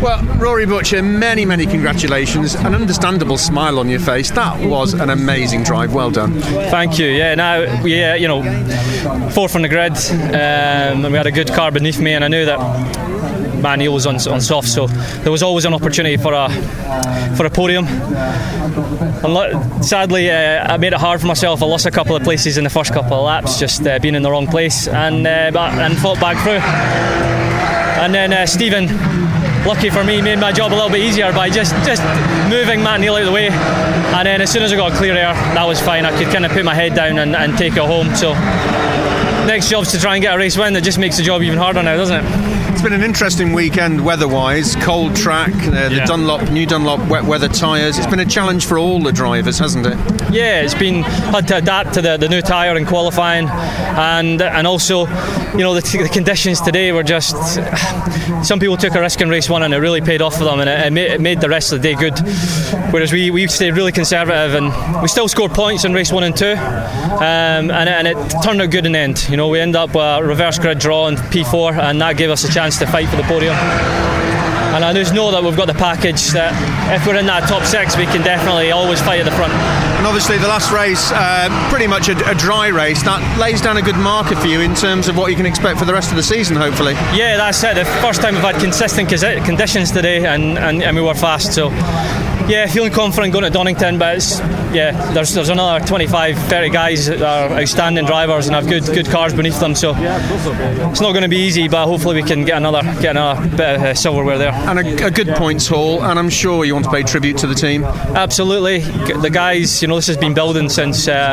Well, Rory Butcher, many, many congratulations. An understandable smile on your face. That was an amazing drive. Well done. Thank you. Yeah, now, yeah, you know, fourth on the grid, um, and we had a good car beneath me, and I knew that Matt Neal was on, on soft, so there was always an opportunity for a for a podium. And sadly, uh, I made it hard for myself. I lost a couple of places in the first couple of laps, just uh, being in the wrong place, and uh, and fought back through. And then uh, Stephen lucky for me, made my job a little bit easier by just just moving Matt Neal out of the way. And then as soon as I got clear air, that was fine. I could kind of put my head down and, and take it home. So next job's to try and get a race win. That just makes the job even harder now, doesn't it? It's been an interesting weekend weather-wise. Cold track, uh, the yeah. Dunlop, new Dunlop wet weather tyres. It's been a challenge for all the drivers, hasn't it? Yeah, it's been had to adapt to the, the new tyre in qualifying, and and also, you know, the, the, conditions today were just. Some people took a risk in race one, and it really paid off for them, and it, it, made, it made the rest of the day good. Whereas we, we stayed really conservative, and we still scored points in race one and two, um, and, and it turned out good in the end. You know, we end up with a reverse grid draw in P4, and that gave us a chance chance to fight for the podium. And I just know that we've got the package that if we're in that top six, we can definitely always fight at the front. And obviously, the last race, uh, pretty much a, a, dry race, that lays down a good marker for you in terms of what you can expect for the rest of the season, hopefully. Yeah, that's it. The first time we've had consistent conditions today, and, and, and we were fast. So yeah, feeling confident going to Donington, but it's, yeah, there's there's another 25, 30 guys that are outstanding drivers and have good good cars beneath them. So it's not going to be easy, but hopefully we can get another get another bit of uh, silverware there. And a, a, good points haul, and I'm sure you want to pay tribute to the team. Absolutely, the guys. You know, this has been building since uh,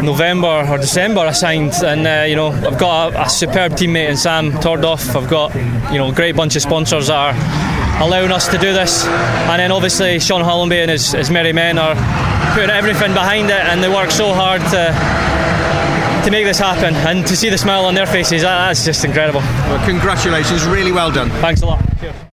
November or December. I signed, and uh, you know, I've got a, a superb teammate in Sam Tordoff. I've got you know a great bunch of sponsors that are allowing us to do this. And then obviously Shaun Hollamby and his, his merry men are putting everything behind it, and they work so hard to to make this happen and to see the smile on their faces. That's just incredible. Well, congratulations, really well done. Thanks a lot. Cheers.